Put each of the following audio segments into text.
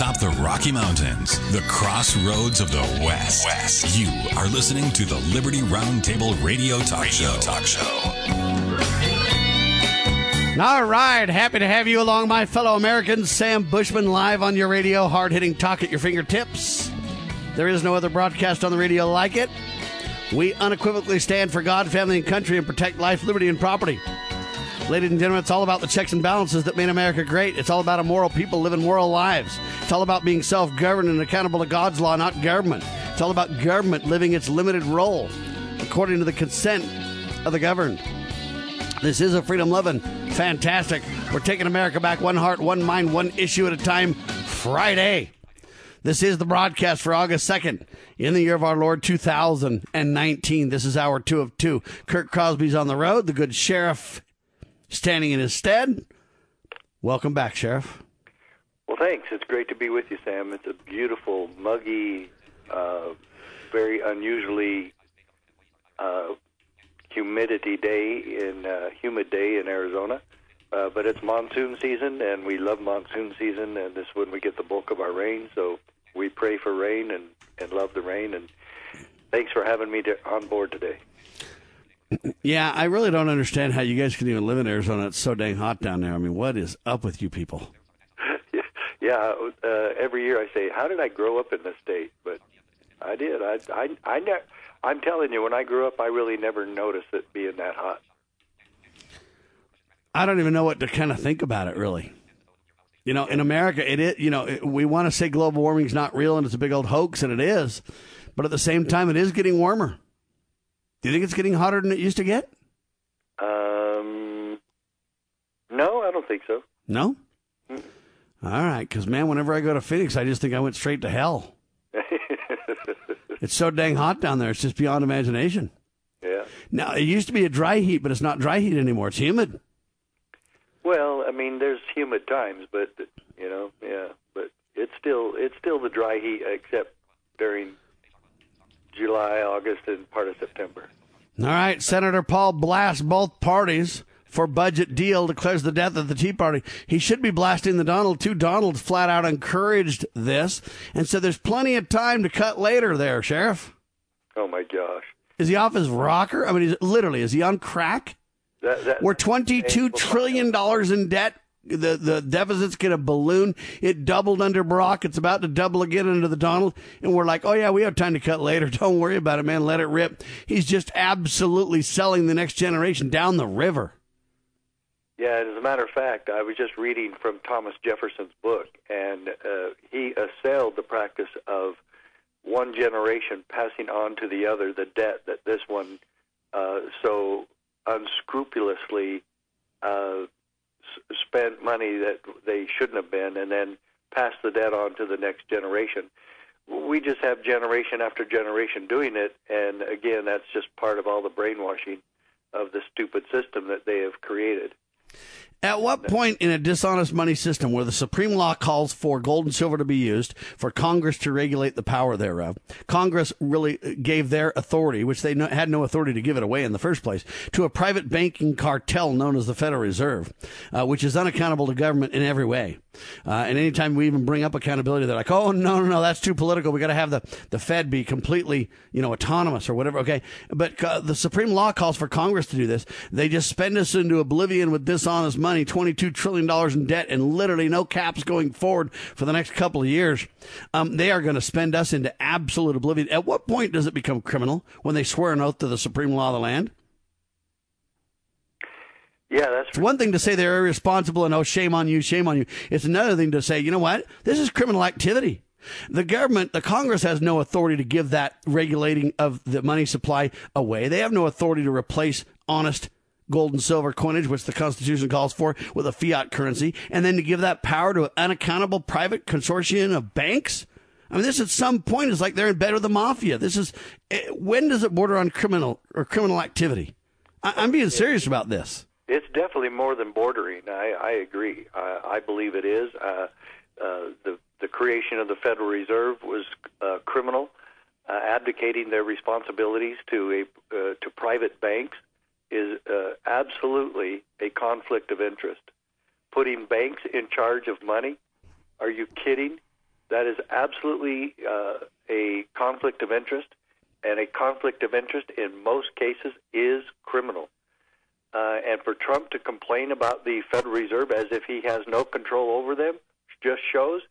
atop the Rocky Mountains, the crossroads of the West. West. You are listening to the Liberty Roundtable Radio Talk radio Show. Talk Show. All right, happy to have you along, my fellow Americans. Sam Bushman live on your radio, hard hitting talk at your fingertips. There is no other broadcast on the radio like it. We unequivocally stand for God, family, and country and protect life, liberty, and property. Ladies and gentlemen, it's all about the checks and balances that made America great. It's all about immoral people living moral lives. It's all about being self governed and accountable to God's law, not government. It's all about government living its limited role according to the consent of the governed. This is a freedom loving, fantastic. We're taking America back one heart, one mind, one issue at a time. Friday. This is the broadcast for August 2nd in the year of our Lord 2019. This is hour two of two. Kirk Crosby's on the road. The good sheriff standing in his stead. Welcome back, Sheriff. Well, thanks. It's great to be with you, Sam. It's a beautiful, muggy, uh, very unusually uh, humidity day in uh, humid day in Arizona. Uh, but it's monsoon season, and we love monsoon season, and this is when we get the bulk of our rain. So we pray for rain and, and love the rain. And thanks for having me to, on board today. Yeah, I really don't understand how you guys can even live in Arizona. It's so dang hot down there. I mean, what is up with you people? yeah, uh, every year I say, how did I grow up in this state? But I did. I, I, I ne- I'm telling you, when I grew up, I really never noticed it being that hot. I don't even know what to kind of think about it, really. You know, in America, it is, you know, we want to say global warming is not real and it's a big old hoax, and it is. But at the same time, it is getting warmer. Do you think it's getting hotter than it used to get? Um, no, I don't think so. No? Mm. All right, because, man, whenever I go to Phoenix, I just think I went straight to hell. it's so dang hot down there, it's just beyond imagination. Yeah. Now, it used to be a dry heat, but it's not dry heat anymore. It's humid. Well, I mean, there's humid times, but you know, yeah, but it's still it's still the dry heat, except during July, August, and part of September. All right, Senator Paul blasts both parties for budget deal declares the death of the Tea Party. He should be blasting the Donald too. Donald flat out encouraged this and said there's plenty of time to cut later there, Sheriff. Oh my gosh. Is he off his rocker? I mean, he's, literally, is he on crack? That, that, We're twenty-two trillion dollars in debt. The the deficit's going to balloon. It doubled under Barack. It's about to double again under the Donald. And we're like, oh yeah, we have time to cut later. Don't worry about it, man. Let it rip. He's just absolutely selling the next generation down the river. Yeah, as a matter of fact, I was just reading from Thomas Jefferson's book, and uh, he assailed the practice of one generation passing on to the other the debt that this one uh, so unscrupulously uh, spent money that they shouldn't have been, and then pass the debt on to the next generation. We just have generation after generation doing it, and again, that's just part of all the brainwashing of the stupid system that they have created. At what point in a dishonest money system where the supreme law calls for gold and silver to be used for Congress to regulate the power thereof, Congress really gave their authority, which they no, had no authority to give it away in the first place, to a private banking cartel known as the Federal Reserve, uh, which is unaccountable to government in every way. Uh, and anytime we even bring up accountability, they're like, "Oh no, no, no, that's too political. We got to have the the Fed be completely, you know, autonomous or whatever." Okay, but uh, the supreme law calls for Congress to do this. They just spend us into oblivion with dishonest money, twenty two trillion dollars in debt, and literally no caps going forward for the next couple of years. Um, they are going to spend us into absolute oblivion. At what point does it become criminal when they swear an oath to the supreme law of the land? Yeah, that's It's one thing to say they're irresponsible and oh, shame on you, shame on you. It's another thing to say, you know what? This is criminal activity. The government, the Congress has no authority to give that regulating of the money supply away. They have no authority to replace honest gold and silver coinage, which the Constitution calls for, with a fiat currency, and then to give that power to an unaccountable private consortium of banks. I mean, this at some point is like they're in bed with the mafia. This is eh, when does it border on criminal or criminal activity? I, I'm being serious about this. It's definitely more than bordering. I, I agree. I, I believe it is. Uh, uh, the the creation of the Federal Reserve was uh, criminal, uh, abdicating their responsibilities to a uh, to private banks is uh, absolutely a conflict of interest. Putting banks in charge of money? Are you kidding? That is absolutely uh, a conflict of interest, and a conflict of interest in most cases is criminal. Uh, and for Trump to complain about the Federal Reserve as if he has no control over them just shows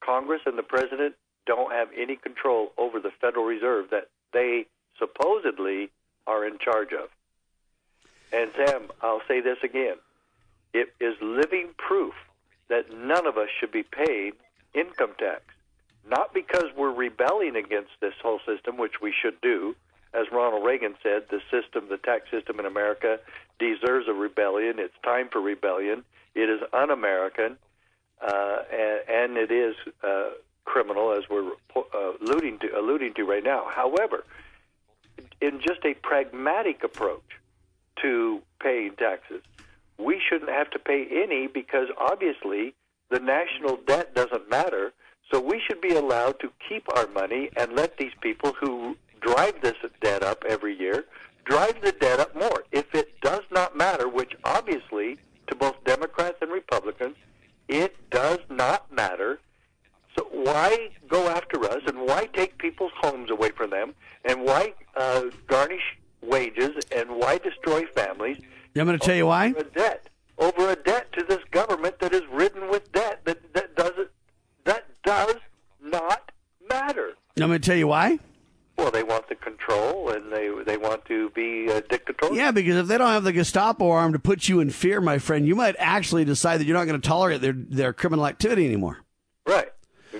Congress and the president don't have any control over the Federal Reserve that they supposedly are in charge of. And Sam, I'll say this again. It is living proof that none of us should be paid income tax. Not because we're rebelling against this whole system, which we should do. As Ronald Reagan said, the system, the tax system in America deserves a rebellion. It's time for rebellion. It is un American, uh, and, and, it is uh, criminal, as we're uh, alluding, to, alluding to right now. However, in just a pragmatic approach to paying taxes, we shouldn't have to pay any because obviously the national debt doesn't matter. So we should be allowed to keep our money and let these people who drive this debt up every year drive the debt up more. If it does not matter, which obviously to both Democrats and Republicans, it does not matter. So why go after us and why take people's homes away from them and why uh, garnish wages and why destroy families? I'm going to tell you why. A debt over a debt to this government that is ridden with debt that that doesn't that does not matter. I'm going to tell you why. Well, they want the control and they they want to be uh, dictatorial. Yeah, because if they don't have the Gestapo arm to put you in fear, my friend, you might actually decide that you're not going to tolerate their their criminal activity anymore. Right.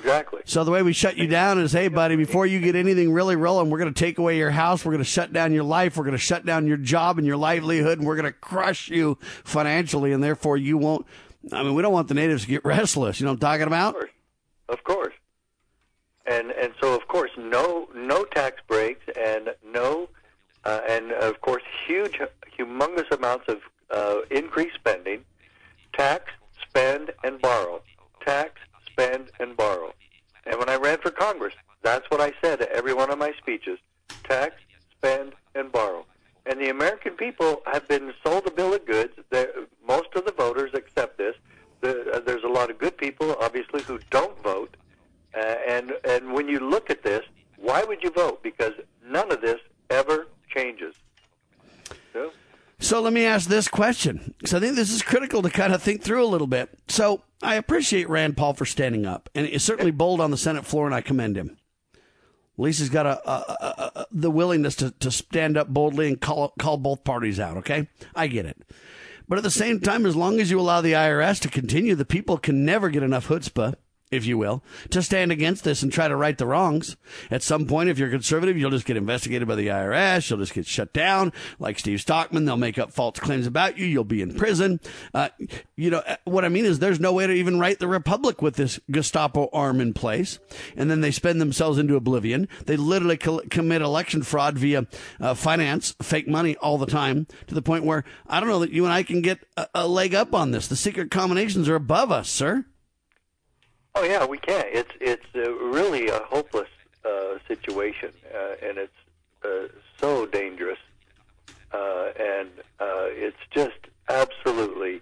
Exactly. So the way we shut you down is, hey, buddy, before you get anything really rolling, we're going to take away your house. We're going to shut down your life. We're going to shut down your job and your livelihood, and we're going to crush you financially, and therefore you won't. I mean, we don't want the natives to get restless. You know what I'm talking about? Of course. Of course. And and so of course no no tax breaks and no uh, and of course huge humongous amounts of uh, increased spending, tax, spend, and borrow. Tax, spend, and borrow. And when I ran for Congress, that's what I said at every one of my speeches tax, spend, and borrow. And the American people have been sold a bill of goods. They're, most of the voters accept this. The, uh, there's a lot of good people, obviously, who don't vote. Uh, and, and when you look at this, why would you vote? Because none of this ever changes. No? So let me ask this question. So I think this is critical to kind of think through a little bit. So I appreciate Rand Paul for standing up, and he's certainly bold on the Senate floor, and I commend him. At least he's got a, a, a, the willingness to, to stand up boldly and call call both parties out. Okay, I get it. But at the same time, as long as you allow the IRS to continue, the people can never get enough chutzpah if you will, to stand against this and try to right the wrongs. At some point, if you're conservative, you'll just get investigated by the IRS. You'll just get shut down. Like Steve Stockman, they'll make up false claims about you. You'll be in prison. Uh, you know, uh, what I mean is there's no way to even right the Republic with this Gestapo arm in place. And then they spend themselves into oblivion. They literally co- commit election fraud via uh, finance, fake money all the time to the point where I don't know that you and I can get a, a leg up on this. The secret combinations are above us, sir. Oh yeah, we can't. It's it's uh, really a hopeless uh, situation, uh, and it's uh, so dangerous, uh, and uh, it's just absolutely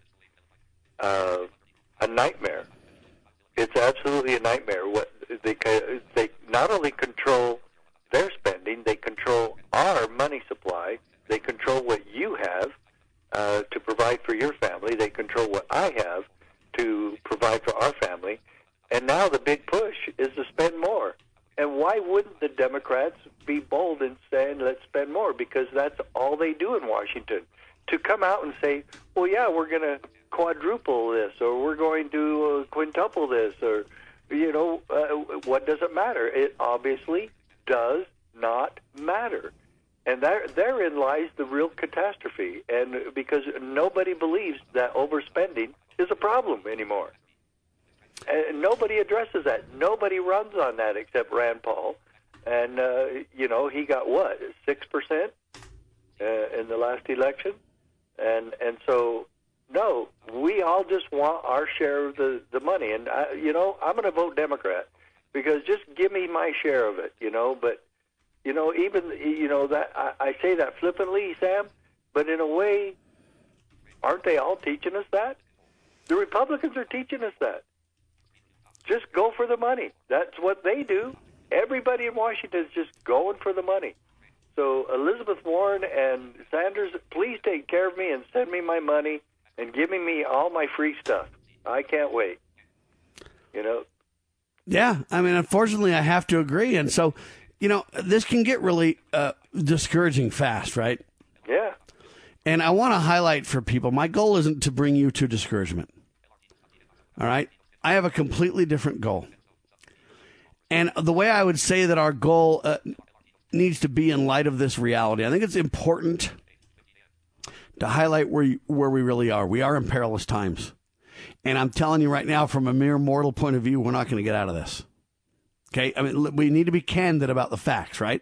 uh, a nightmare. It's absolutely a nightmare. What they they not only control their spending, they control our money supply. They control what you have uh, to provide for your family. They control what I have to provide for our family and now the big push is to spend more. And why wouldn't the Democrats be bold in saying, let's spend more? Because that's all they do in Washington. To come out and say, well, yeah, we're going to quadruple this, or we're going to uh, quintuple this, or, you know, uh, what does it matter? It obviously does not matter. And there, therein lies the real catastrophe. And because nobody believes that overspending is a problem anymore. And nobody addresses that. Nobody runs on that except Rand Paul. And, uh, you know, he got what, 6% uh, in the last election? And, and so, no, we all just want our share of the, the money. And, I, you know, I'm going to vote Democrat because just give me my share of it, you know. But, you know, even, you know, that I, I say that flippantly, Sam, but in a way, aren't they all teaching us that? The Republicans are teaching us that. Just go for the money. That's what they do. Everybody in Washington is just going for the money. So Elizabeth Warren and Sanders, please take care of me and send me my money and give me all my free stuff. I can't wait. You know. Yeah, I mean, unfortunately, I have to agree, and so you know, this can get really uh, discouraging fast, right? Yeah. And I want to highlight for people my goal isn't to bring you to discouragement. All right? I have a completely different goal. And the way I would say that our goal uh, needs to be in light of this reality, I think it's important to highlight where, you, where we really are. We are in perilous times. And I'm telling you right now, from a mere mortal point of view, we're not going to get out of this. Okay. I mean, we need to be candid about the facts, right?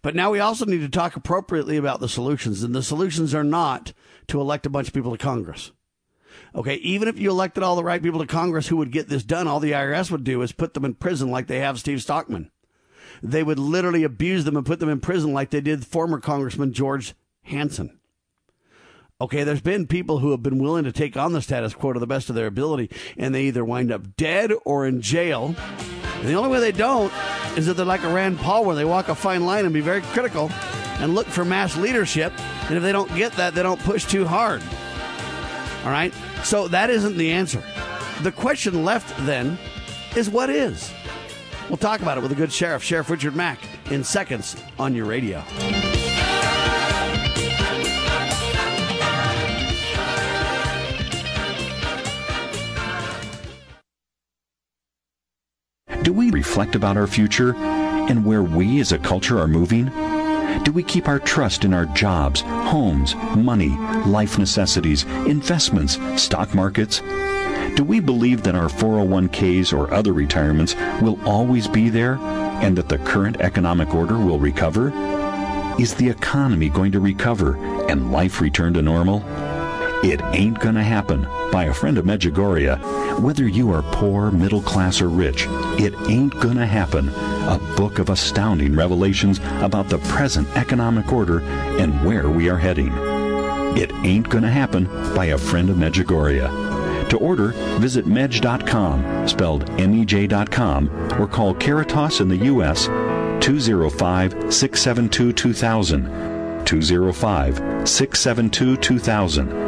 But now we also need to talk appropriately about the solutions. And the solutions are not to elect a bunch of people to Congress. Okay, even if you elected all the right people to Congress who would get this done, all the IRS would do is put them in prison like they have Steve Stockman. They would literally abuse them and put them in prison like they did former Congressman George Hansen. Okay, there's been people who have been willing to take on the status quo to the best of their ability, and they either wind up dead or in jail. And the only way they don't is that they're like a Rand Paul, where they walk a fine line and be very critical and look for mass leadership. And if they don't get that, they don't push too hard. All right? So that isn't the answer. The question left then is what is? We'll talk about it with a good sheriff, Sheriff Richard Mack, in seconds on your radio. Do we reflect about our future and where we as a culture are moving? Do we keep our trust in our jobs, homes, money, life necessities, investments, stock markets? Do we believe that our 401ks or other retirements will always be there and that the current economic order will recover? Is the economy going to recover and life return to normal? It ain't gonna happen by a friend of Medjugorje. Whether you are poor, middle class, or rich, it ain't gonna happen. A book of astounding revelations about the present economic order and where we are heading. It ain't gonna happen by a friend of Medjugorje. To order, visit medj.com, spelled M-E-J.com, or call Caritas in the U.S. 205-672-2000. 205-672-2000.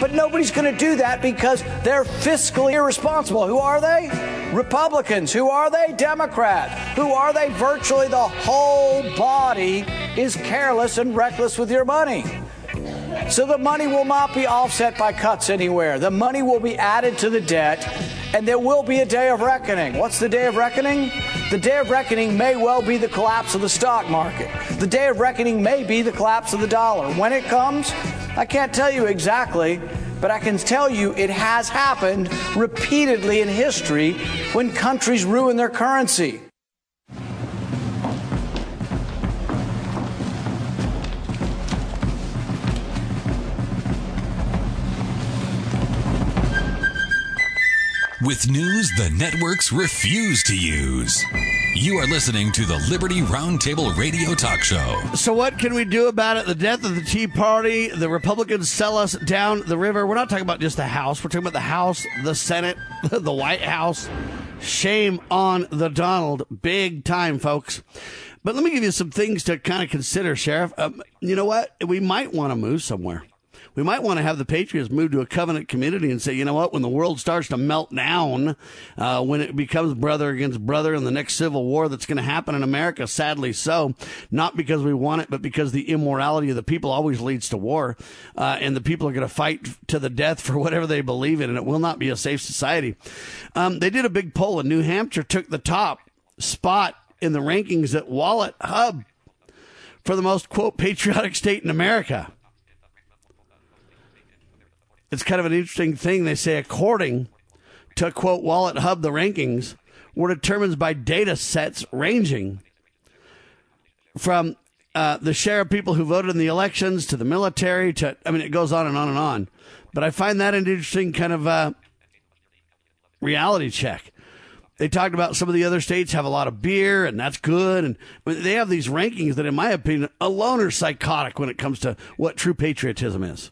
But nobody's going to do that because they're fiscally irresponsible. Who are they? Republicans. Who are they? Democrats. Who are they? Virtually the whole body is careless and reckless with your money. So the money will not be offset by cuts anywhere. The money will be added to the debt, and there will be a day of reckoning. What's the day of reckoning? The day of reckoning may well be the collapse of the stock market. The day of reckoning may be the collapse of the dollar. When it comes, I can't tell you exactly, but I can tell you it has happened repeatedly in history when countries ruin their currency. With news the networks refuse to use. You are listening to the Liberty Roundtable Radio Talk Show. So, what can we do about it? The death of the Tea Party, the Republicans sell us down the river. We're not talking about just the House, we're talking about the House, the Senate, the White House. Shame on the Donald. Big time, folks. But let me give you some things to kind of consider, Sheriff. Um, you know what? We might want to move somewhere we might want to have the Patriots move to a covenant community and say, you know what, when the world starts to melt down, uh, when it becomes brother against brother in the next civil war that's going to happen in America, sadly so, not because we want it, but because the immorality of the people always leads to war, uh, and the people are going to fight to the death for whatever they believe in, and it will not be a safe society. Um, they did a big poll, and New Hampshire took the top spot in the rankings at Wallet Hub for the most quote patriotic state in America it's kind of an interesting thing. They say, according to quote Wallet Hub, the rankings, were determined by data sets ranging from uh, the share of people who voted in the elections to the military to, I mean, it goes on and on and on. But I find that an interesting kind of uh, reality check. They talked about some of the other states have a lot of beer, and that's good. And they have these rankings that, in my opinion, alone are psychotic when it comes to what true patriotism is.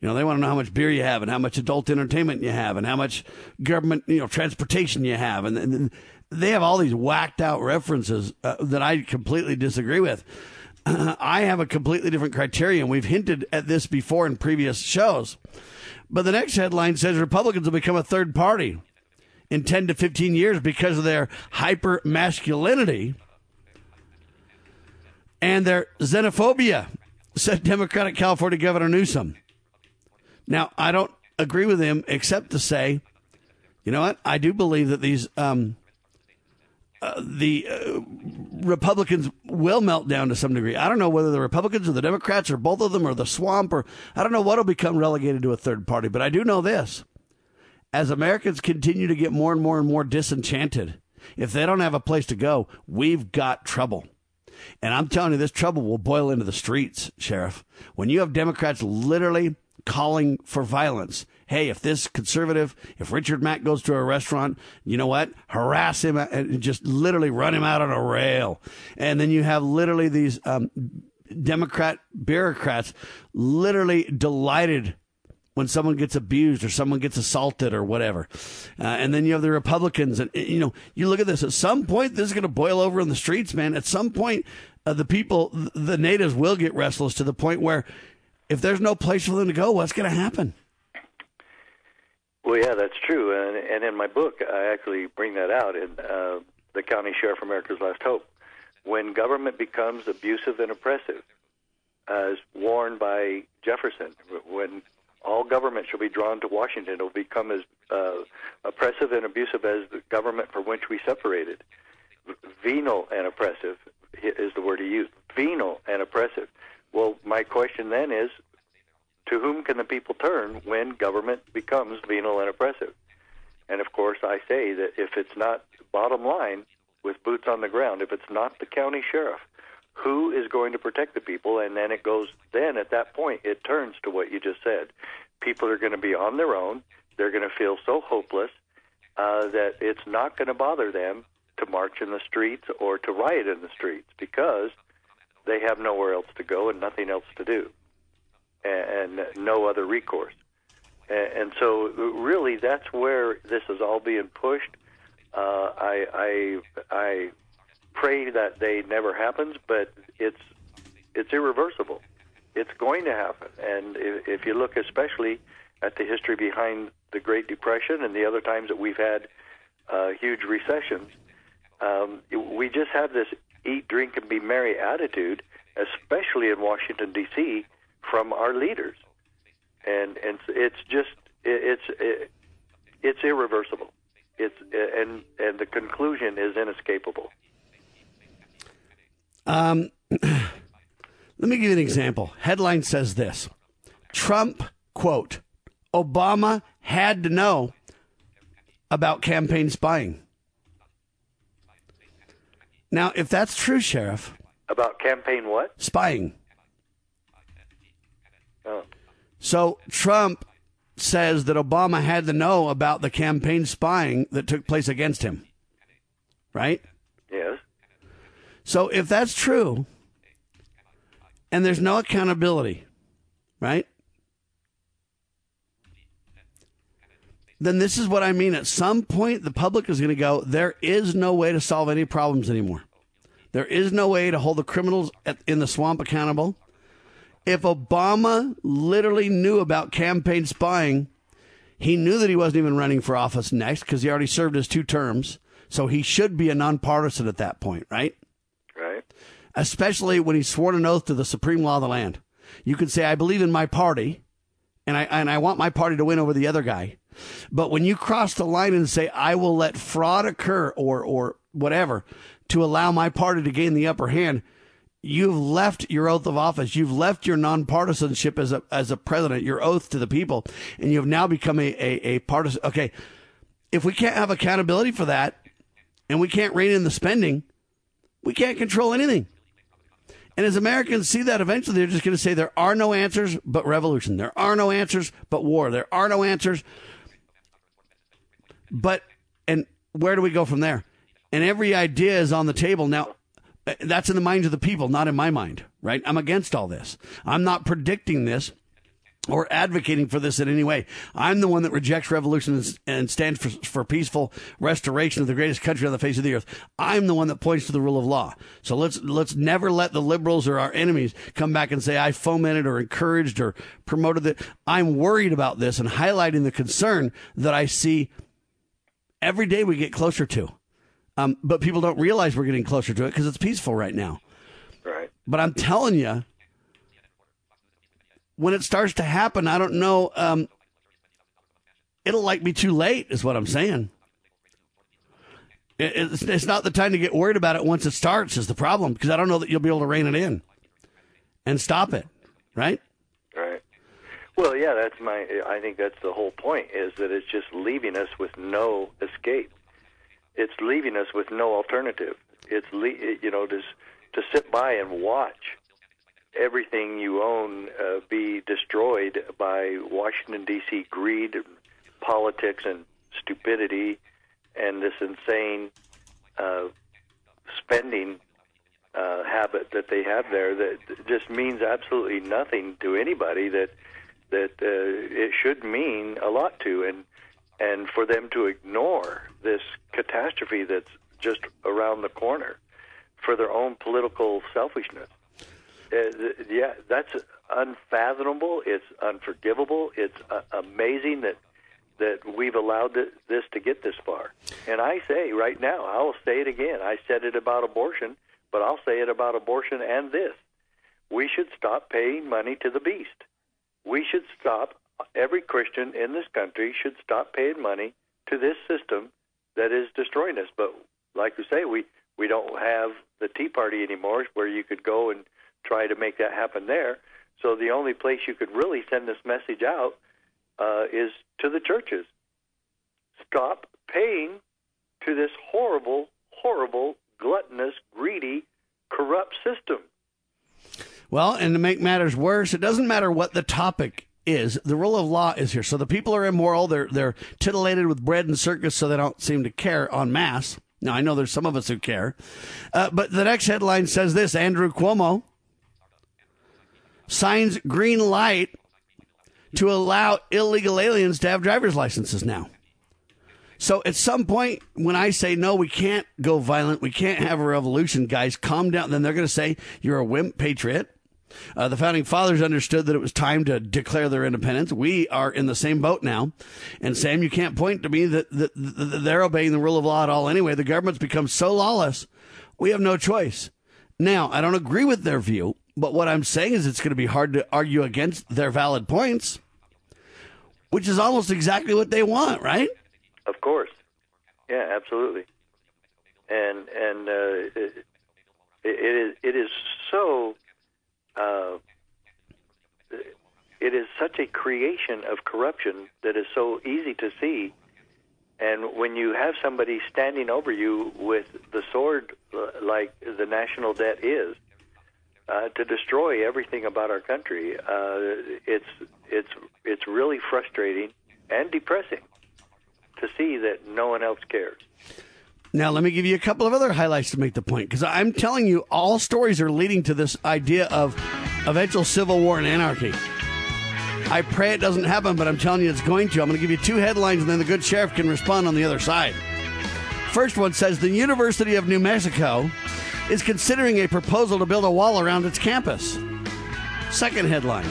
You know, they want to know how much beer you have and how much adult entertainment you have and how much government, you know, transportation you have. And, and they have all these whacked out references uh, that I completely disagree with. I have a completely different criterion. We've hinted at this before in previous shows. But the next headline says Republicans will become a third party in 10 to 15 years because of their hyper masculinity and their xenophobia, said Democratic California Governor Newsom. Now, I don't agree with him except to say, you know what? I do believe that these um, uh, the uh, Republicans will melt down to some degree. I don't know whether the Republicans or the Democrats or both of them or the swamp or I don't know what will become relegated to a third party, but I do know this. As Americans continue to get more and more and more disenchanted, if they don't have a place to go, we've got trouble. And I'm telling you, this trouble will boil into the streets, Sheriff. When you have Democrats literally calling for violence hey, if this conservative, if Richard Mack goes to a restaurant, you know what? Harass him and just literally run him out on a rail. And then you have literally these um, Democrat bureaucrats literally delighted when someone gets abused or someone gets assaulted or whatever. Uh, and then you have the Republicans. And, you know, you look at this. At some point, this is going to boil over in the streets, man. At some point, uh, the people, the natives will get restless to the point where if there's no place for them to go, what's going to happen? Well, yeah, that's true, and and in my book, I actually bring that out in uh, the County Sheriff America's Last Hope. When government becomes abusive and oppressive, as warned by Jefferson, when all government shall be drawn to Washington, it will become as uh, oppressive and abusive as the government from which we separated. Venal and oppressive is the word he used. Venal and oppressive. Well, my question then is, to whom can the people turn when government becomes venal and oppressive? And of course, I say that if it's not bottom line with boots on the ground, if it's not the county sheriff, who is going to protect the people? And then it goes, then at that point, it turns to what you just said. People are going to be on their own. They're going to feel so hopeless uh, that it's not going to bother them to march in the streets or to riot in the streets because they have nowhere else to go and nothing else to do and, no other recourse. And, and so, really, that's where this is all being pushed. Uh, I, I, I pray that day never happens, but it's it's irreversible. It's going to happen, and if, if you look especially at the history behind the Great Depression and the other times that we've had uh, huge recessions, um, we just have this eat, drink, and be merry attitude, especially in Washington D.C from our leaders, and and it's just it's it's irreversible. It's and and the conclusion is inescapable. Um, let me give you an example. Headline says this: Trump quote Obama had to know about campaign spying. Now, if that's true, Sheriff. About campaign what? Spying. Oh. So Trump says that Obama had to know about the campaign spying that took place against him. Right? Yes. So if that's true, and there's no accountability, right? Then this is what I mean. At some point, the public is going to go, there is no way to solve any problems anymore. There is no way to hold the criminals at, in the swamp accountable if Obama literally knew about campaign spying, he knew that he wasn't even running for office next because he already served his two terms. So he should be a nonpartisan at that point, right? Right. Especially when he swore an oath to the supreme law of the land. You could say, I believe in my party and I, and I want my party to win over the other guy. But when you cross the line and say, I will let fraud occur or, or whatever to allow my party to gain the upper hand, you've left your oath of office. You've left your nonpartisanship as a as a president, your oath to the people, and you've now become a a, a partisan. Okay, if we can't have accountability for that and we can't rein in the spending, we can't control anything. And as Americans see that, eventually they're just going to say there are no answers but revolution. There are no answers but war. There are no answers. But, and where do we go from there? And every idea is on the table. Now, eh, that's in the minds of the people, not in my mind, right? I'm against all this. I'm not predicting this or advocating for this in any way. I'm the one that rejects revolution and stands for, for peaceful restoration of the greatest country on the face of the earth. I'm the one that points to the rule of law. So let's let's never let the liberals or our enemies come back and say I fomented or encouraged or promoted that. I'm worried about this and highlighting the concern that I see every day we get closer to. Um, but people don't realize we're getting closer to it because it's peaceful right now. Right. But I'm telling you, when it starts to happen, I don't know. Um, it'll like be too late, is what I'm saying. It's, it's not the time to get worried about it once it starts, is the problem, because I don't know that you'll be able to rein it in and stop it, right? Right. Well, yeah, that's my. I think that's the whole point is that it's just leaving us with no escape. It's leaving us with no alternative. It's you know just to sit by and watch everything you own uh, be destroyed by Washington D.C. greed, politics, and stupidity, and this insane uh, spending uh, habit that they have there that just means absolutely nothing to anybody. That that uh, it should mean a lot to, and and for them to ignore this catastrophe that's just around the corner for their own political selfishness uh, yeah, that's unfathomable. It's unforgivable. It's uh, amazing that that we've allowed this to get this far. And I say right now, I will say it again. I said it about abortion, but I'll say it about abortion and this. We should stop paying money to the beast. We should stop. Every Christian in this country should stop paying money to this system that is destroying us. But like you say, we we don't have the Tea Party anymore, where you could go and try to make that happen there. So the only place you could really send this message out uh, is to the churches. Stop paying to this horrible, horrible, gluttonous, greedy, corrupt system. Well, and to make matters worse, it doesn't matter what the topic is. The rule of law is here. So the people are immoral. They're they're titillated with bread and circus, so they don't seem to care en masse. Now I know there's some of us who care, uh, but the next headline says this: Andrew Cuomo signs green light to allow illegal aliens to have driver's licenses now. So at some point, when I say no, we can't go violent, we can't have a revolution, guys, calm down. Then they're going to say you're a wimp patriot. Uh, the founding fathers understood that it was time to declare their independence. We are in the same boat now. And Sam, you can't point to me that, that, that they're obeying the rule of law at all anyway. The government's become so lawless, we have no choice. Now, I don't agree with their view. But what I'm saying is it's going to be hard to argue against their valid points, which is almost exactly what they want, right? Of course. Yeah, absolutely. And and uh, it, it is it is so uh, it is such a creation of corruption that is so easy to see. And when you have somebody standing over you with the sword, uh, like the national debt is, uh, to destroy everything about our country. Uh, it's it's it's really frustrating and depressing to see that no one else cares. Now, let me give you a couple of other highlights to make the point because I'm telling you, all stories are leading to this idea of eventual civil war and anarchy. I pray it doesn't happen, but I'm telling you it's going to. I'm going to give you two headlines and then the good sheriff can respond on the other side. First one says the University of New Mexico is considering a proposal to build a wall around its campus. Second headline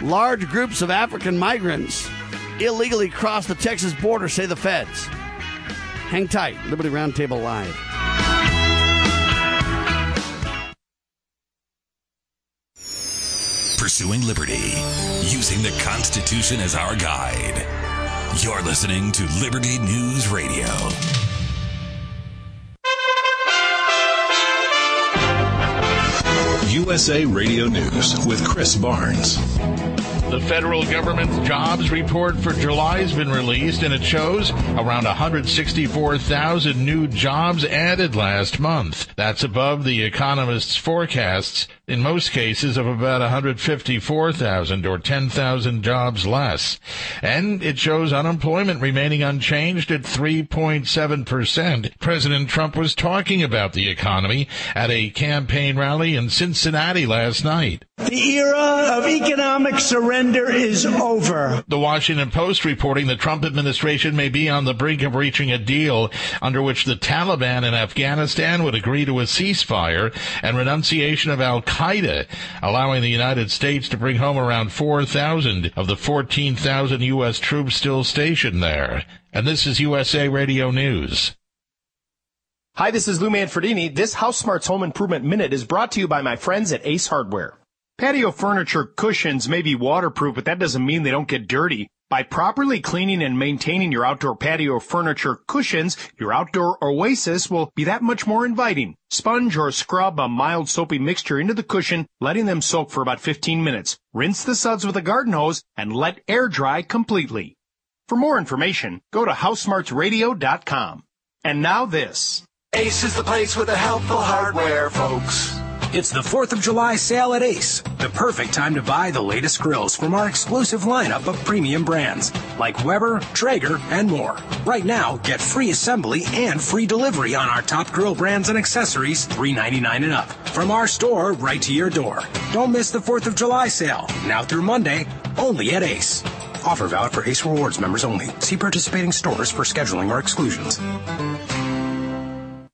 Large groups of African migrants illegally cross the Texas border, say the feds. Hang tight, Liberty Roundtable Live. Pursuing liberty, using the Constitution as our guide. You're listening to Liberty News Radio. USA Radio News with Chris Barnes. The federal government's jobs report for July has been released and it shows around 164,000 new jobs added last month. That's above the economists' forecasts in most cases of about 154,000 or 10,000 jobs less. And it shows unemployment remaining unchanged at 3.7%. President Trump was talking about the economy at a campaign rally in Cincinnati last night. The era of economic surrender is over. The Washington Post reporting the Trump administration may be on the brink of reaching a deal under which the Taliban in Afghanistan would agree to a ceasefire and renunciation of Al Qaeda, allowing the United States to bring home around 4,000 of the 14,000 U.S. troops still stationed there. And this is USA Radio News. Hi, this is Lou Manfredini. This House Smarts Home Improvement Minute is brought to you by my friends at Ace Hardware. Patio furniture cushions may be waterproof, but that doesn't mean they don't get dirty. By properly cleaning and maintaining your outdoor patio furniture cushions, your outdoor oasis will be that much more inviting. Sponge or scrub a mild soapy mixture into the cushion, letting them soak for about 15 minutes. Rinse the suds with a garden hose and let air dry completely. For more information, go to housesmartsradio.com. And now this. Ace is the place with the helpful hardware, folks. It's the 4th of July sale at Ace. The perfect time to buy the latest grills from our exclusive lineup of premium brands like Weber, Traeger, and more. Right now, get free assembly and free delivery on our top grill brands and accessories, $3.99 and up. From our store right to your door. Don't miss the 4th of July sale. Now through Monday, only at Ace. Offer valid for Ace Rewards members only. See participating stores for scheduling or exclusions.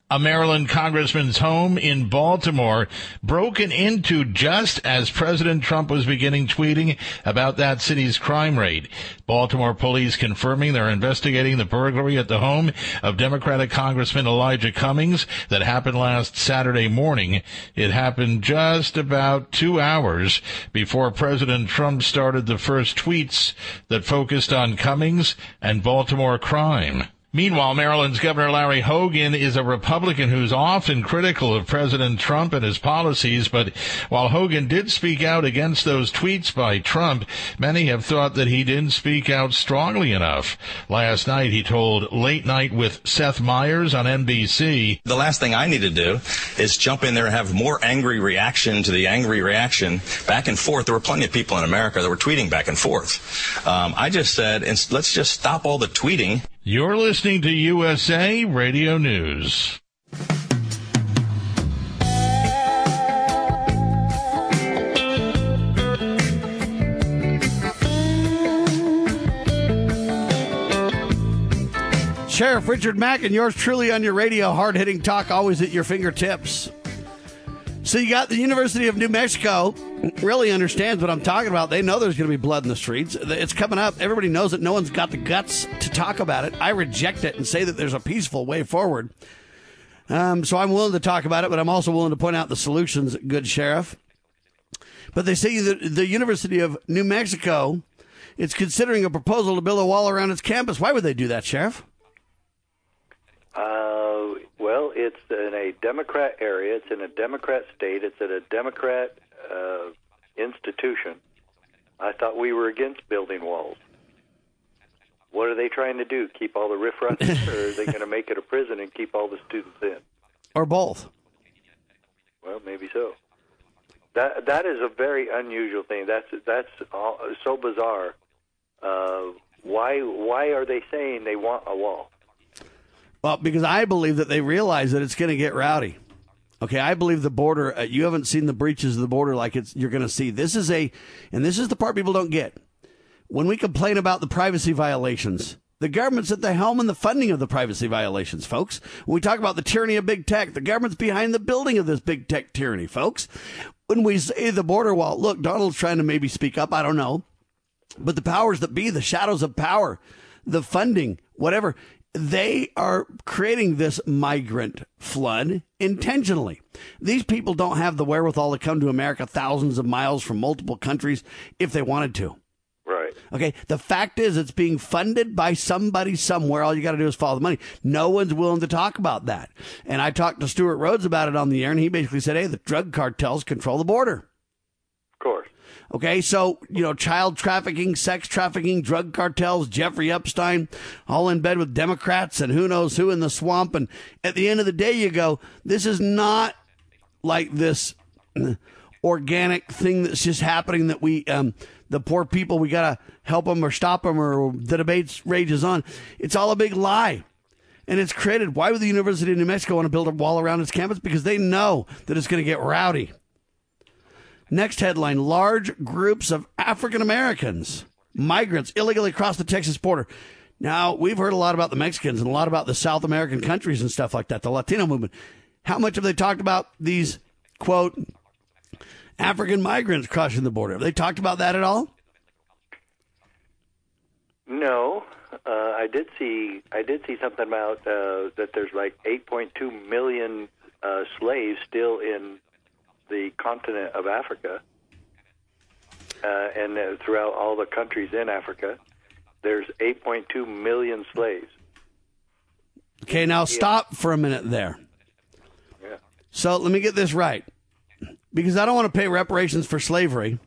A Maryland congressman's home in Baltimore broken into just as President Trump was beginning tweeting about that city's crime rate. Baltimore police confirming they're investigating the burglary at the home of Democratic Congressman Elijah Cummings that happened last Saturday morning. It happened just about two hours before President Trump started the first tweets that focused on Cummings and Baltimore crime. Meanwhile, Maryland's Governor Larry Hogan is a Republican who's often critical of President Trump and his policies, but while Hogan did speak out against those tweets by Trump, many have thought that he didn't speak out strongly enough. Last night, he told Late Night with Seth Meyers on NBC. The last thing I need to do is jump in there and have more angry reaction to the angry reaction back and forth. There were plenty of people in America that were tweeting back and forth. Um, I just said, let's just stop all the tweeting. You're listening to USA Radio News. Sheriff Richard Mack and yours truly on your radio, hard hitting talk, always at your fingertips. So you got the University of New Mexico really understands what I'm talking about. They know there's going to be blood in the streets. It's coming up. Everybody knows it. No one's got the guts to talk about it. I reject it and say that there's a peaceful way forward. Um, so I'm willing to talk about it, but I'm also willing to point out the solutions, good sheriff. But they say that the University of New Mexico is considering a proposal to build a wall around its campus. Why would they do that, sheriff? Uh, a Democrat area. It's in a Democrat state. It's at a Democrat uh, institution. I thought we were against building walls. What are they trying to do? Keep all the riffraff, or are they going to make it a prison and keep all the students in? Or both? Well, maybe so. That that is a very unusual thing. That's that's all, so bizarre. Uh, why why are they saying they want a wall? Well, because I believe that they realize that it's going to get rowdy. Okay, I believe the border. Uh, you haven't seen the breaches of the border like it's you're going to see. This is a, and this is the part people don't get. When we complain about the privacy violations, the government's at the helm in the funding of the privacy violations, folks. When we talk about the tyranny of big tech, the government's behind the building of this big tech tyranny, folks. When we say the border wall, look, Donald's trying to maybe speak up. I don't know, but the powers that be, the shadows of power, the funding, whatever they are creating this migrant flood intentionally. These people don't have the wherewithal to come to America thousands of miles from multiple countries if they wanted to. Right. Okay. The fact is, it's being funded by somebody somewhere. All you got to do is follow the money. No one's willing to talk about that. And I talked to Stewart Rhodes about it on the air, and he basically said, hey, the drug cartels control the border. Of course. Okay, so, you know, child trafficking, sex trafficking, drug cartels, Jeffrey Epstein, all in bed with Democrats and who knows who in the swamp. And at the end of the day, you go, this is not like this organic thing that's just happening that we, um, the poor people, we got to help them or stop them or the debates rages on. It's all a big lie. And it's created. Why would the University of New Mexico want to build a wall around its campus? Because they know that it's going to get rowdy. Next headline large groups of African Americans, migrants, illegally cross the Texas border. Now, we've heard a lot about the Mexicans and a lot about the South American countries and stuff like that, the Latino movement. How much have they talked about these, quote, African migrants crossing the border? Have they talked about that at all? No, uh, I did see I did see something about uh, that. There's like 8.2 million uh, slaves still in the continent of Africa, uh, and uh, throughout all the countries in Africa, there's 8.2 million slaves. Okay, now stop for a minute there. Yeah. So let me get this right. Because I don't want to pay reparations for slavery,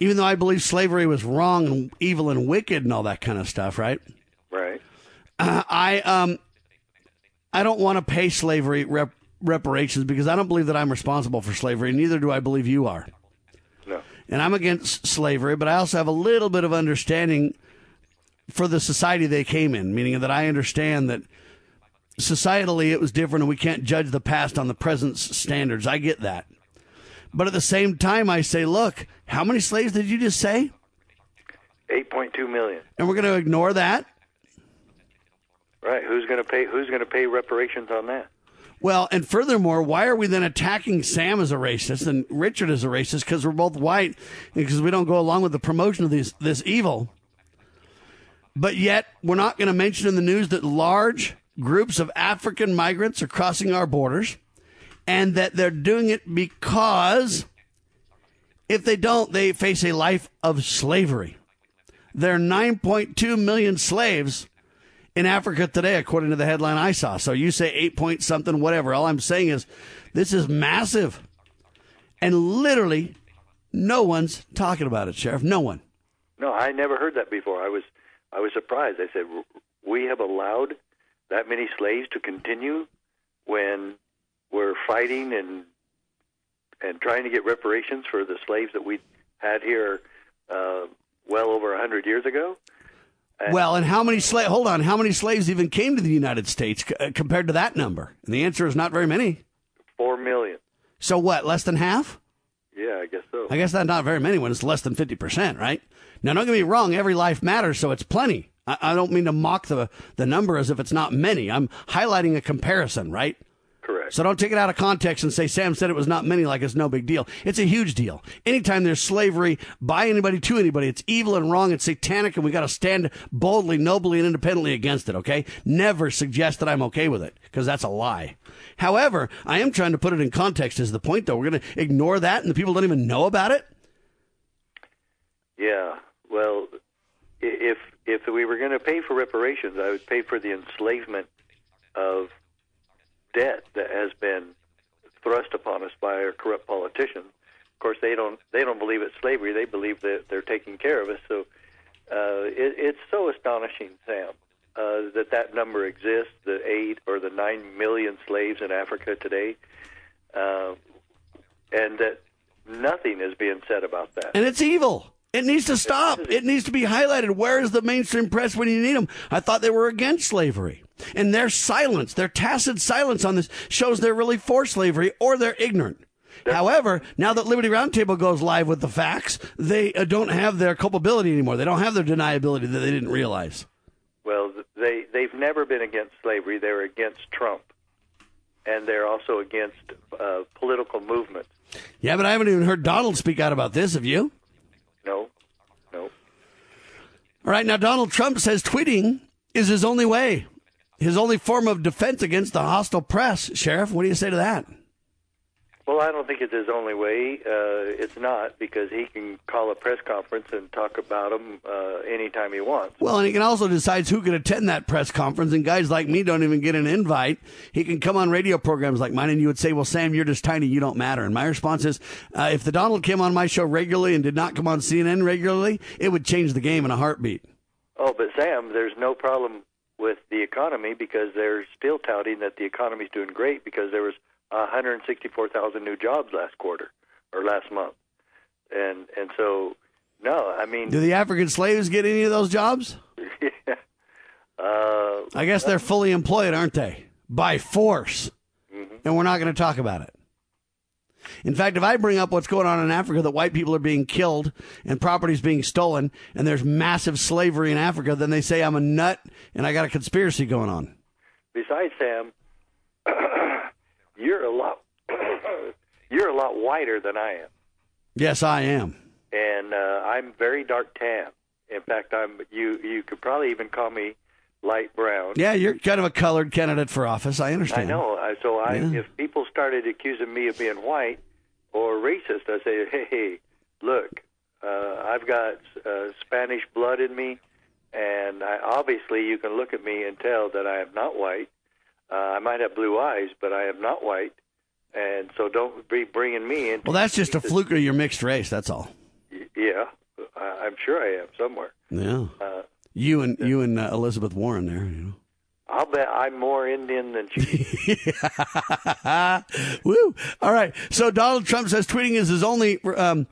even though I believe slavery was wrong and evil and wicked and all that kind of stuff, right? Right. Uh, I um I don't want to pay slavery rep- reparations because I don't believe that I'm responsible for slavery, neither do I believe you are. No. And I'm against slavery, but I also have a little bit of understanding for the society they came in, meaning that I understand that societally it was different and we can't judge the past on the present's standards. I get that. But at the same time, I say, look, how many slaves did you just say? 8.2 million. And we're going to ignore that? Right. Who's going to pay? Who's going to pay reparations on that? Well, and furthermore, why are we then attacking Sam as a racist and Richard as a racist because we're both white because we don't go along with the promotion of this this evil? But yet, we're not going to mention in the news that large groups of African migrants are crossing our borders and that they're doing it because if they don't, they face a life of slavery. There are 9.2 million slaves in Africa today, according to the headline I saw. So you say 8 point something, whatever. All I'm saying is this is massive. And literally, no one's talking about it, Sheriff. No one. No, I never heard that before. I was I was surprised. I said, "We have allowed that many slaves to continue when we're fighting and and trying to get reparations for the slaves that we had here uh, well over a hundred years ago." And well, and how many slaves? Hold on, how many slaves even came to the United States c- uh, compared to that number? And the answer is not very many. Four million. So what? Less than half? Yeah, I guess so. I guess that's not very many when it's less than fifty percent, right? Now, don't get me wrong. Every life matters, so it's plenty. I, I don't mean to mock the the number as if it's not many. I'm highlighting a comparison, right? Correct. So don't take it out of context and say Sam said it was not many like it's no big deal. It's a huge deal. Anytime there's slavery by anybody to anybody, it's evil and wrong and satanic, and we got to stand boldly, nobly, and independently against it, okay? Never suggest that I'm okay with it, because that's a lie. However, I am trying to put it in context, is the point, though. We're going to ignore that, and the people don't even know about it? Yeah. Well, if if we were going to pay for reparations, I would pay for the enslavement of debt that has been thrust upon us by our corrupt politicians. Of course, they don't they don't believe it's slavery. They believe that they're taking care of us. So uh, it, it's so astonishing, Sam, uh, that that number exists. The eight or the nine million slaves in Africa today, uh, and that nothing is being said about that. And it's evil. It needs to stop. It needs to be highlighted. Where is the mainstream press when you need them? I thought they were against slavery. And their silence, their tacit silence on this shows they're really for slavery or they're ignorant. However, now that Liberty Roundtable goes live with the facts, they uh, don't have their culpability anymore. They don't have their deniability that they didn't realize. Well, they they've never been against slavery. They're against Trump, and they're also against uh, political movements. Yeah, but I haven't even heard Donald speak out about this. Have you? No, no. All right, now Donald Trump says tweeting is his only way, his only form of defense against the hostile press. Sheriff, what do you say to that? Well, I don't think it's his only way. Uh, it's not because he can call a press conference and talk about them uh, anytime he wants. Well, and he can also decide who can attend that press conference. And guys like me don't even get an invite. He can come on radio programs like mine, and you would say, "Well, Sam, you're just tiny. You don't matter." And my response is, uh, if the Donald came on my show regularly and did not come on CNN regularly, it would change the game in a heartbeat. Oh, but Sam, there's no problem with the economy because they're still touting that the economy's doing great because there was 164,000 new jobs last quarter or last month, and and so no, I mean, do the African slaves get any of those jobs? yeah, uh, I guess they're fully employed, aren't they? By force, mm-hmm. and we're not going to talk about it. In fact, if I bring up what's going on in Africa, that white people are being killed and properties being stolen, and there's massive slavery in Africa, then they say I'm a nut and I got a conspiracy going on. Besides, Sam, you're a lot you're a lot whiter than I am. Yes, I am. And uh, I'm very dark tan. In fact, I'm you. You could probably even call me light brown. Yeah, you're kind of a colored candidate for office. I understand. I know. So I, Yeah. if people started accusing me of being white or racist, I say, hey, hey look, uh, I've got uh, Spanish blood in me, and I, obviously you can look at me and tell that I am not white. Uh, I might have blue eyes, but I am not white, and so don't be bringing me in. Well, that's just a fluke of your mixed race. That's all. Yeah, I'm sure I am somewhere. Yeah. Uh, You and you and uh, Elizabeth Warren there. You know. I'll bet I'm more Indian than she. Woo! All right. So Donald Trump says tweeting is his only um,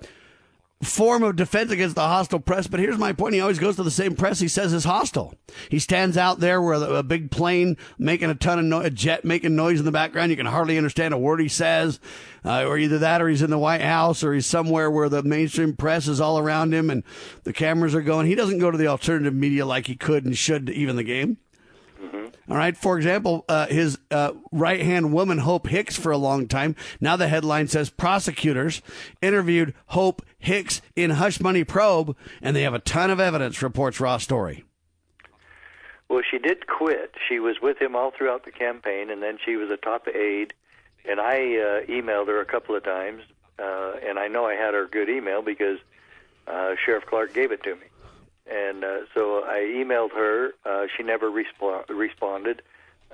form of defense against the hostile press. But here's my point: he always goes to the same press he says is hostile. He stands out there with a, big plane making a ton of noise, a jet making noise in the background. You can hardly understand a word he says. Uh, or either that, or he's in the White House, or he's somewhere where the mainstream press is all around him and the cameras are going. He doesn't go to the alternative media like he could and should, even the game. All right. For example, uh, his uh, right hand woman, Hope Hicks, for a long time. Now the headline says prosecutors interviewed Hope Hicks in Hush Money Probe, and they have a ton of evidence, reports Raw Story. Well, she did quit. She was with him all throughout the campaign, and then she was a top aide. And I uh, emailed her a couple of times, uh, and I know I had her good email because uh, Sheriff Clarke gave it to me. And uh, so I emailed her. Uh, she never respo- responded.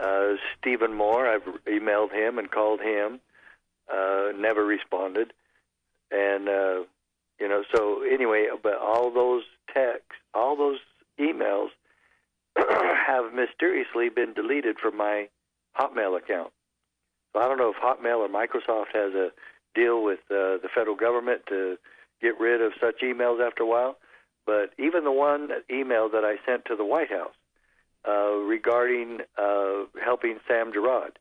Uh, Stephen Moore, I've emailed him and called him. Uh, never responded. And uh, you know, so anyway, but all those texts, all those emails have mysteriously been deleted from my Hotmail account. So I don't know if Hotmail or Microsoft has a deal with uh, the federal government to get rid of such emails after a while. But even the one email that I sent to the White House uh, regarding uh, helping Sam Gerard,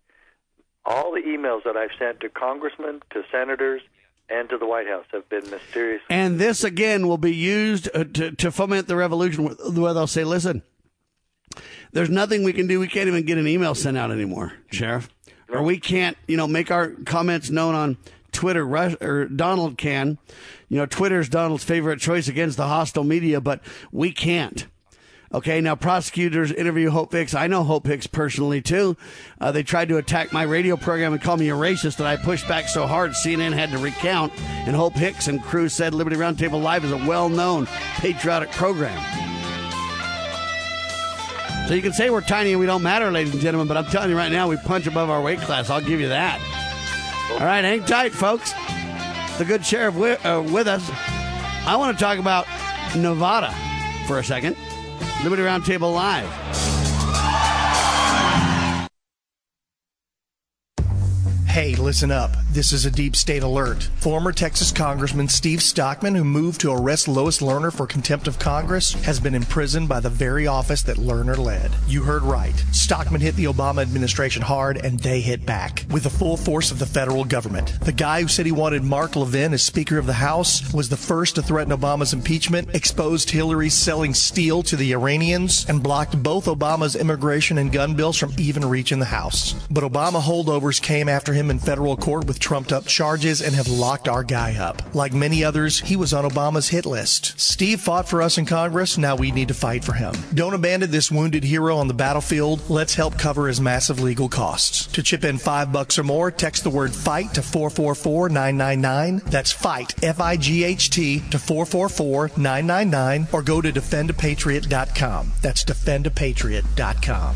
all the emails that I've sent to congressmen, to senators, and to the White House have been mysterious. And this again will be used uh, to, to foment the revolution, where they'll say, "Listen, there's nothing we can do. We can't even get an email sent out anymore, Sheriff, or we can't, you know, make our comments known on Twitter. Rush, or Donald can, you know, Twitter's Donald's favorite choice against the hostile media, but we can't." Okay, now prosecutors interview Hope Hicks. I know Hope Hicks personally too. Uh, they tried to attack my radio program and call me a racist, and I pushed back so hard CNN had to recount. And Hope Hicks and crew said Liberty Roundtable Live is a well-known patriotic program. So you can say we're tiny and we don't matter, ladies and gentlemen, but I'm telling you right now, we punch above our weight class. I'll give you that. All right, hang tight, folks. The good sheriff with, uh, with us. I want to talk about Nevada for a second. Liberty Roundtable Live. Hey, listen up. This is a deep state alert. Former Texas Congressman Steve Stockman, who moved to arrest Lois Lerner for contempt of Congress, has been imprisoned by the very office that Lerner led. You heard right. Stockman hit the Obama administration hard, and they hit back with the full force of the federal government. The guy who said he wanted Mark Levin as Speaker of the House was the first to threaten Obama's impeachment, exposed Hillary selling steel to the Iranians, and blocked both Obama's immigration and gun bills from even reaching the House. But Obama holdovers came after him him in federal court with trumped up charges and have locked our guy up. Like many others, he was on Obama's hit list. Steve fought for us in Congress. Now we need to fight for him. Don't abandon this wounded hero on the battlefield. Let's help cover his massive legal costs. To chip in five bucks or more, text the word fight to 444 999. That's fight, F I G H T, to 444 999 or go to defendapatriot.com. That's defendapatriot.com.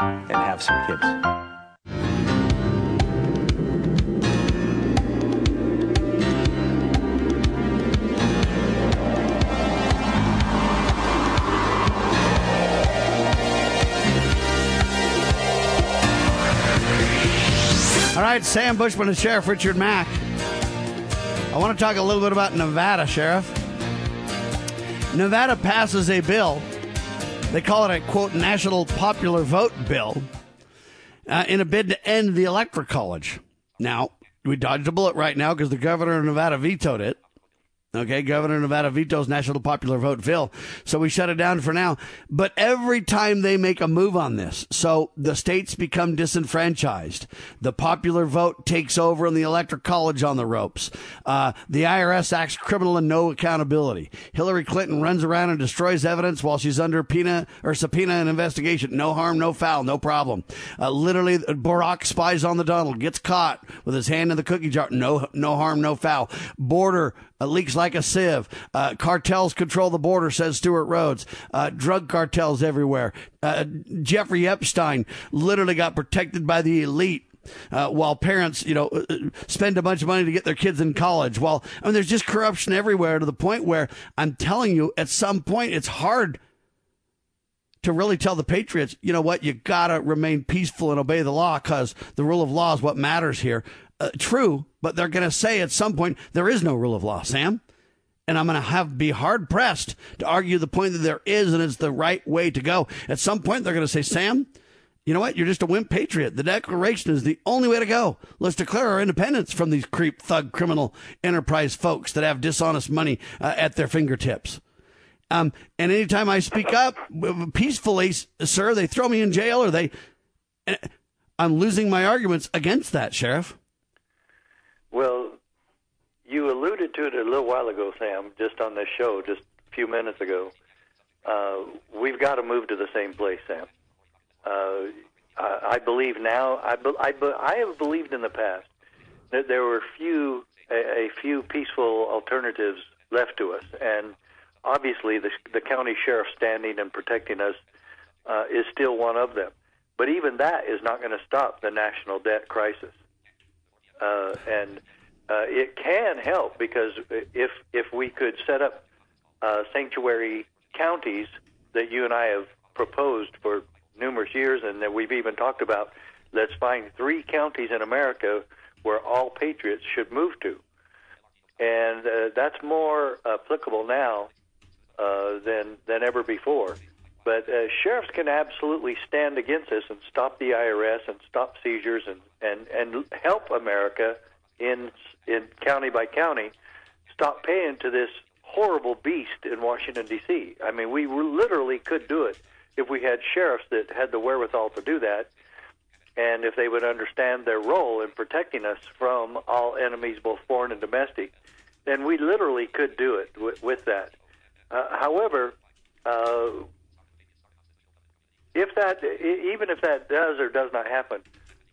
and have some kids. All right, Sam Bushman and Sheriff Richard Mack. I want to talk a little bit about Nevada, Sheriff. Nevada passes a bill. They call it a quote national popular vote bill uh, in a bid to end the electoral college. Now, we dodged a bullet right now because the governor of Nevada vetoed it. Okay, Governor of Nevada vetoes national popular vote bill. So we shut it down for now. But every time they make a move on this, so the states become disenfranchised. The popular vote takes over and the electoral college on the ropes. Uh, the IRS acts criminal and no accountability. Hillary Clinton runs around and destroys evidence while she's under PINA or subpoena and investigation. No harm, no foul, no problem. Uh, literally, Barack spies on the Donald, gets caught with his hand in the cookie jar. No, no harm, no foul. Border uh, leaks like a sieve. Uh, cartels control the border, says Stewart Rhodes. Uh, drug cartels everywhere. Uh, Jeffrey Epstein literally got protected by the elite. Uh, while parents, you know, uh, spend a bunch of money to get their kids in college. Well, I mean, there's just corruption everywhere to the point where I'm telling you, at some point, it's hard to really tell the Patriots, you know what, you gotta remain peaceful and obey the law because the rule of law is what matters here. Uh, true, but they're going to say at some point there is no rule of law, Sam. And I'm going to have be hard pressed to argue the point that there is and it's the right way to go. At some point, they're going to say, Sam, you know what? You're just a wimp patriot. The Declaration is the only way to go. Let's declare our independence from these creep, thug, criminal enterprise folks that have dishonest money uh, at their fingertips. Um, and anytime I speak up peacefully, sir, they throw me in jail or they. I'm losing my arguments against that, Sheriff. Well, you alluded to it a little while ago, Sam, just on this show, just a few minutes ago. Uh, we've got to move to the same place, Sam. Uh, I, I believe now. I, be, I, be, I have believed in the past that there were few a, a few peaceful alternatives left to us, and obviously the, the county sheriff standing and protecting us uh, is still one of them. But even that is not going to stop the national debt crisis uh, and uh, it can help because if if we could set up uh, sanctuary counties that you and I have proposed for numerous years, and that we've even talked about, let's find three counties in America where all patriots should move to, and uh, that's more applicable now uh, than than ever before. But uh, sheriffs can absolutely stand against this and stop the IRS and stop seizures and, and, and help America in in county by county stop paying to this horrible beast in Washington D.C. I mean, we literally could do it if we had sheriffs that had the wherewithal to do that, and if they would understand their role in protecting us from all enemies, both foreign and domestic. Then we literally could do it with, with that. Uh, however, uh, if that, even if that does or does not happen,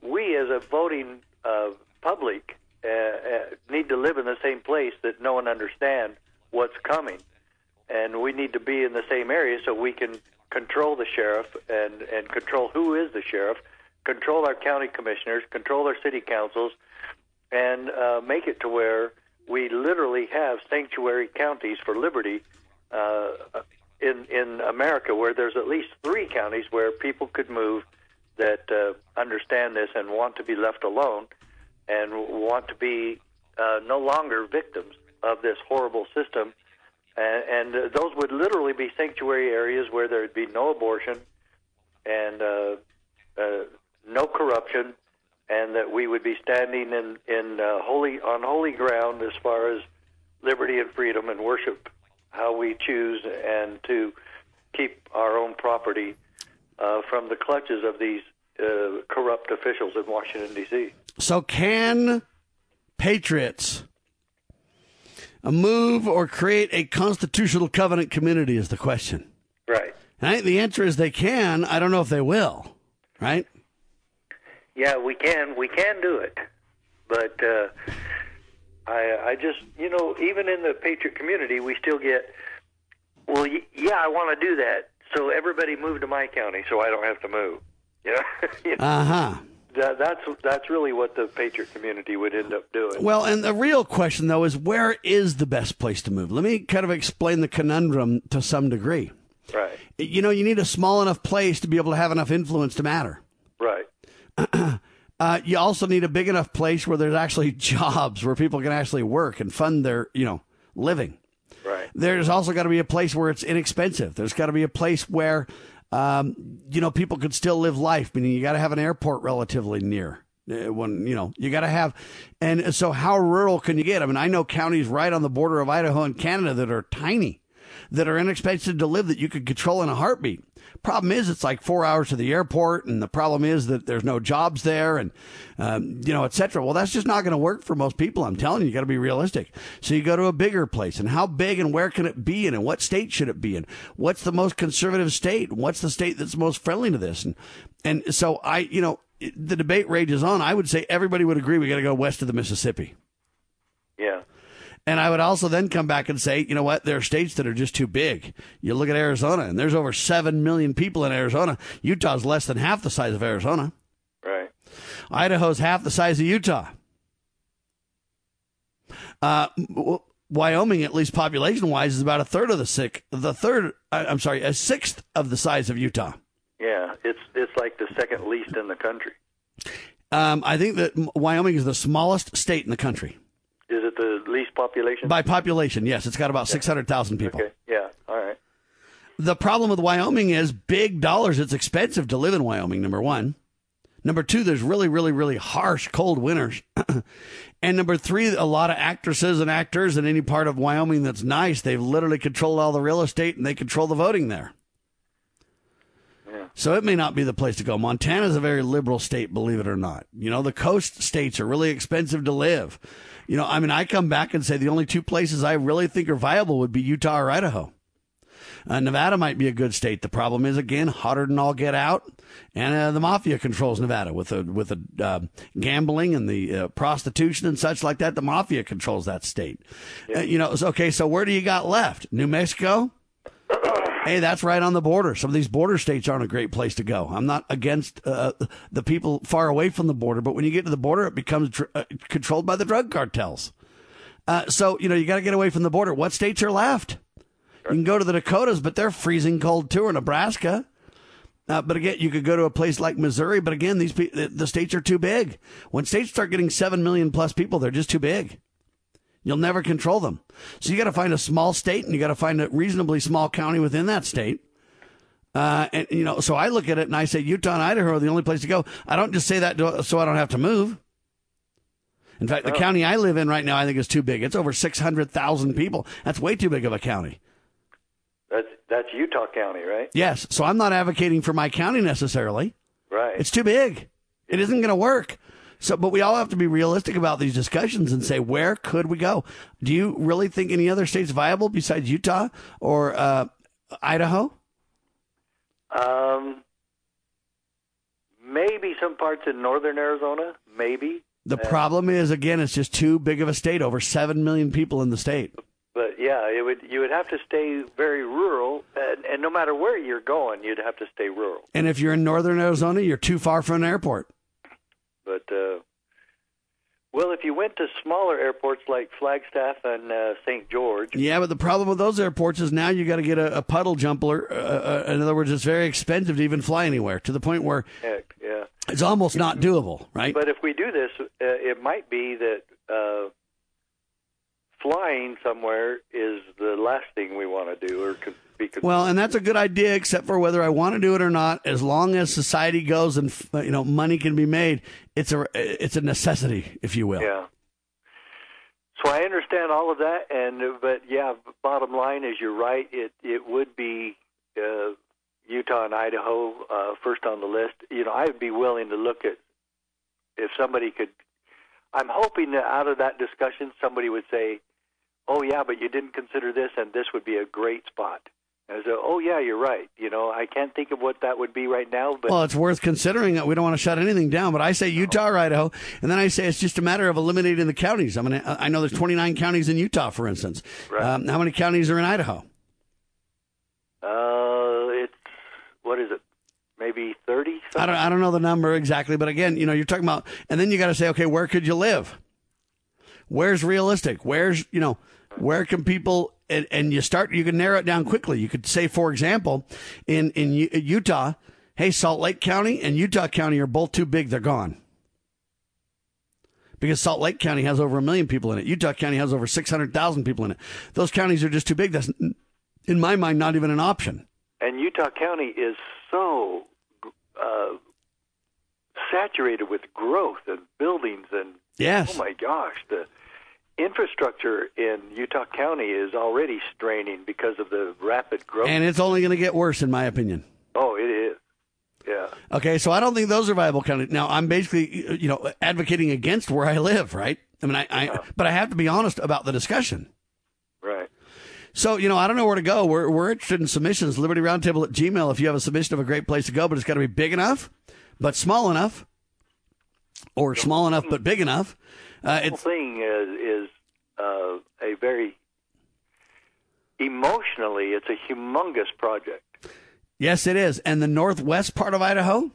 we as a voting uh, public uh, uh, need to live in the same place that no one understands what's coming, and we need to be in the same area so we can control the sheriff and and control who is the sheriff, control our county commissioners, control our city councils, and uh, make it to where we literally have sanctuary counties for liberty uh, in in America, where there's at least three counties where people could move that uh, understand this and want to be left alone and want to be uh, no longer victims of this horrible system. And, and uh, those would literally be sanctuary areas where there would be no abortion and uh, uh, no corruption, and that we would be standing in in uh, holy on holy ground as far as liberty and freedom and worship how we choose and to keep our own property uh, from the clutches of these uh, corrupt officials in Washington D.C. So, can patriots move or create a constitutional covenant community? Is the question. Right. And I think the answer is they can. I don't know if they will. Right. Yeah, we can. We can do it, but uh, I, I just, you know, even in the patriot community, we still get, well, y- yeah, I want to do that. So everybody move to my county, so I don't have to move. You know. You know? Uh huh. That, that's that's really what the patriot community would end up doing. Well, and the real question though is where is the best place to move? Let me kind of explain the conundrum to some degree. Right. You know, you need a small enough place to be able to have enough influence to matter. Right. Uh, you also need a big enough place where there's actually jobs where people can actually work and fund their, you know, living. Right. There's also got to be a place where it's inexpensive. There's got to be a place where, um, you know, people could still live life. Meaning you got to have an airport relatively near. Uh, When you know you got to have, and so how rural can you get? I mean, I know counties right on the border of Idaho and Canada that are tiny, that are inexpensive to live that you could control in a heartbeat. Problem is, it's like four hours to the airport, and the problem is that there's no jobs there, and um, you know, et cetera. Well, that's just not going to work for most people. I'm telling you, you got to be realistic. So you go to a bigger place, and how big and where can it be in, and what state should it be in? What's the most conservative state? What's the state that's most friendly to this? And and so I, you know, the debate rages on. I would say everybody would agree we got to go west of the Mississippi. Yeah. And I would also then come back and say, you know what? There are states that are just too big. You look at Arizona, and there's over 7 million people in Arizona. Utah's less than half the size of Arizona. Right. Idaho's half the size of Utah. Uh, Wyoming, at least population wise, is about a third of the sick. The third, I'm sorry, a sixth of the size of Utah. Yeah. It's it's like the second least in the country. Um, I think that Wyoming is the smallest state in the country Is it the least population? by population. Yes, it's got about 600,000 people. Okay. Yeah. All right. The problem with Wyoming is big dollars. It's expensive to live in Wyoming, number one. Number two, there's really, really, really harsh cold winters. and number three, a lot of actresses and actors in any part of Wyoming that's nice, they've literally controlled all the real estate and they control the voting there. So it may not be the place to go. Montana's a very liberal state, believe it or not. You know, the coast states are really expensive to live. You know, I mean, I come back and say the only two places I really think are viable would be Utah or Idaho. Uh, Nevada might be a good state. The problem is again hotter than all get out, and uh, the mafia controls Nevada with the with the uh, gambling and the uh, prostitution and such like that. The mafia controls that state. Uh, you know, so, okay. So where do you got left? New Mexico. Hey, that's right on the border. Some of these border states aren't a great place to go. I'm not against uh, the people far away from the border, but when you get to the border, it becomes uh, controlled by the drug cartels. Uh, so you know you got to get away from the border. What states are left? You can go to the Dakotas, but they're freezing cold too, or Nebraska. Uh, but again, you could go to a place like Missouri. But again, these pe- the, the states are too big. When states start getting seven million plus people, they're just too big. You'll never control them. So you got to find a small state, and you got to find a reasonably small county within that state. Uh, and you know, so I look at it and I say Utah and Idaho are the only place to go. I don't just say that so I don't have to move. In fact, the county I live in right now, I think is too big. It's over six hundred thousand people. That's way too big of a county. That's that's Utah County, right? Yes, so I'm not advocating for my county necessarily. Right. It's too big. It isn't going to work. So, but we all have to be realistic about these discussions and say, where could we go? Do you really think any other state's viable besides Utah or uh, Idaho? Um, maybe some parts in northern Arizona, maybe. The Uh, problem is, again, it's just too big of a state. Over seven million people in the state. But yeah, it would. You would have to stay very rural, and, and no matter where you're going, you'd have to stay rural. And if you're in northern Arizona, you're too far from an airport. Uh, well, if you went to smaller airports like Flagstaff and uh, St. George, Yeah, but the problem with those airports is now you got to get a, a puddle jumper. Uh, uh, in other words, it's very expensive to even fly anywhere to the point where heck, yeah. it's almost not doable, right? But if we do this, uh, it might be that uh, flying somewhere is the last thing we want to do or could be. Con- Well, and that's a good idea, except for whether I want to do it or not. As long as society goes and you know money can be made, it's a it's a necessity, if you will. Yeah. So I understand all of that, and but yeah, bottom line is you're right. It it would be uh, Utah and Idaho uh, first on the list. You know, I would be willing to look at if somebody could. I'm hoping that out of that discussion, somebody would say, "Oh yeah, but you didn't consider this, and this would be a great spot." And said, "Oh yeah, you're right." You know, I can't think of what that would be right now, but Well, it's worth considering. We don't want to shut anything down, but I say Utah or Idaho, and then I say it's just a matter of eliminating the counties. I mean, I know there's 29 counties in Utah, for instance. Um, how many counties are in Idaho? uh, it's what is it? Maybe thirty. I don't, I don't know the number exactly, but again, you know, you're talking about, and then you got to say, okay, where could you live? Where's realistic? Where's, you know, where can people, and, and you start, you can narrow it down quickly. You could say, for example, in, in U- Utah, hey, Salt Lake County and Utah County are both too big. They're gone. Because Salt Lake County has over a million people in it. Utah County has over 600,000 people in it. Those counties are just too big. That's, in my mind, not even an option. And Utah County is so uh, saturated with growth and buildings and Yes. oh my gosh, the infrastructure in Utah County is already straining because of the rapid growth. And it's only going to get worse, in my opinion. oh, it is. Yeah. Okay, so I don't think those are viable counties. Now, I'm basically, you know, advocating against where I live, right? I mean, I, I but I have to be honest about the discussion. Right. So, you know, I don't know where to go. We're, we're interested in submissions. Liberty Roundtable at Gmail if you have a submission of a great place to go, but it's got to be big enough, but small enough, or small enough but big enough. Uh, The whole thing is is uh, a very emotionally, it's a humongous project. yes, it is. And the northwest part of Idaho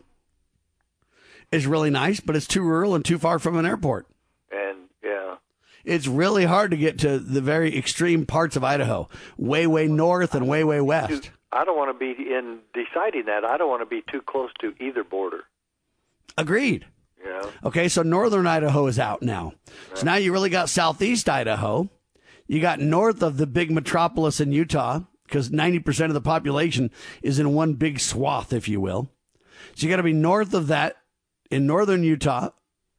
is really nice, but it's too rural and too far from an airport. And yeah, It's really hard to get to the very extreme parts of Idaho, way, way north and way, way west. I don't want to be in deciding that. I don't want to be too close to either border. Agreed. Okay, so northern Idaho is out now. So now you really got southeast Idaho. You got north of the big metropolis in Utah, because 90% of the population is in one big swath, if you will. So you got to be north of that in northern Utah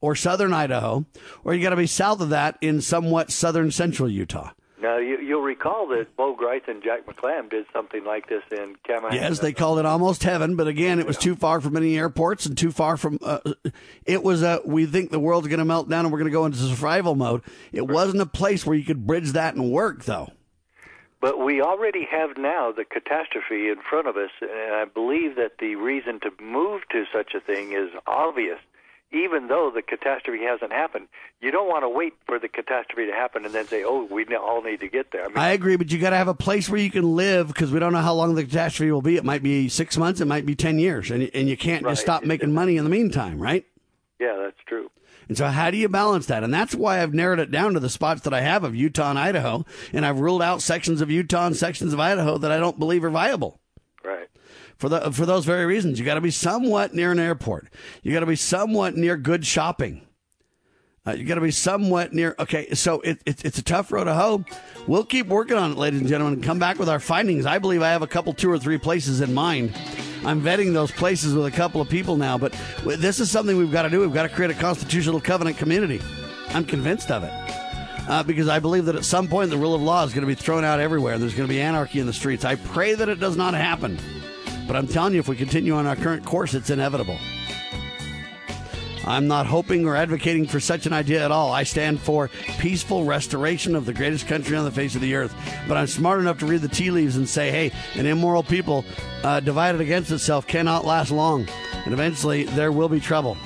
or southern Idaho, or you got to be south of that in somewhat southern central Utah. Now you, you'll recall that Bo Gritz and Jack McLamb did something like this in Kamahana. Yes, they called it almost heaven, but again, it was too far from any airports and too far from. Uh, it was a. We think the world's going to melt down and we're going to go into survival mode. It wasn't a place where you could bridge that and work, though. But we already have now the catastrophe in front of us, and I believe that the reason to move to such a thing is obvious. Even though the catastrophe hasn't happened, you don't want to wait for the catastrophe to happen and then say, "Oh, we all need to get there." I mean, I agree, but you got to have a place where you can live because we don't know how long the catastrophe will be. It might be six months, it might be ten years, and and you can't Right. just stop making money in the meantime, right? yeah, that's true. And so, how do you balance that? And that's why I've narrowed it down to the spots that I have of Utah and Idaho, and I've ruled out sections of Utah and sections of Idaho that I don't believe are viable. Right. For the for those very reasons, you got to be somewhat near an airport. You got to be somewhat near good shopping. Uh, you got to be somewhat near. Okay, so it, it, it's a tough road to hoe. We'll keep working on it, ladies and gentlemen, and come back with our findings. I believe I have a couple, two or three places in mind. I'm vetting those places with a couple of people now, but this is something we've got to do. We've got to create a constitutional covenant community. I'm convinced of it. Uh, because I believe that at some point the rule of law is going to be thrown out everywhere. There's going to be anarchy in the streets. I pray that it does not happen. But I'm telling you, if we continue on our current course, it's inevitable. I'm not hoping or advocating for such an idea at all. I stand for peaceful restoration of the greatest country on the face of the earth. But I'm smart enough to read the tea leaves and say, hey, an immoral people uh, divided against itself cannot last long. And eventually there will be trouble.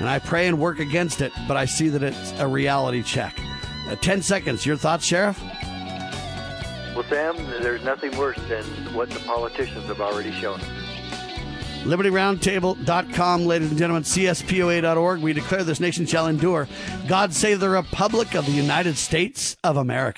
And I pray and work against it, but I see that it's a reality check. Uh, 10 seconds. Your thoughts, Sheriff? Well, Sam, there's nothing worse than what the politicians have already shown. LibertyRoundtable.com, ladies and gentlemen, CSPOA.org. We declare this nation shall endure. God save the Republic of the United States of America.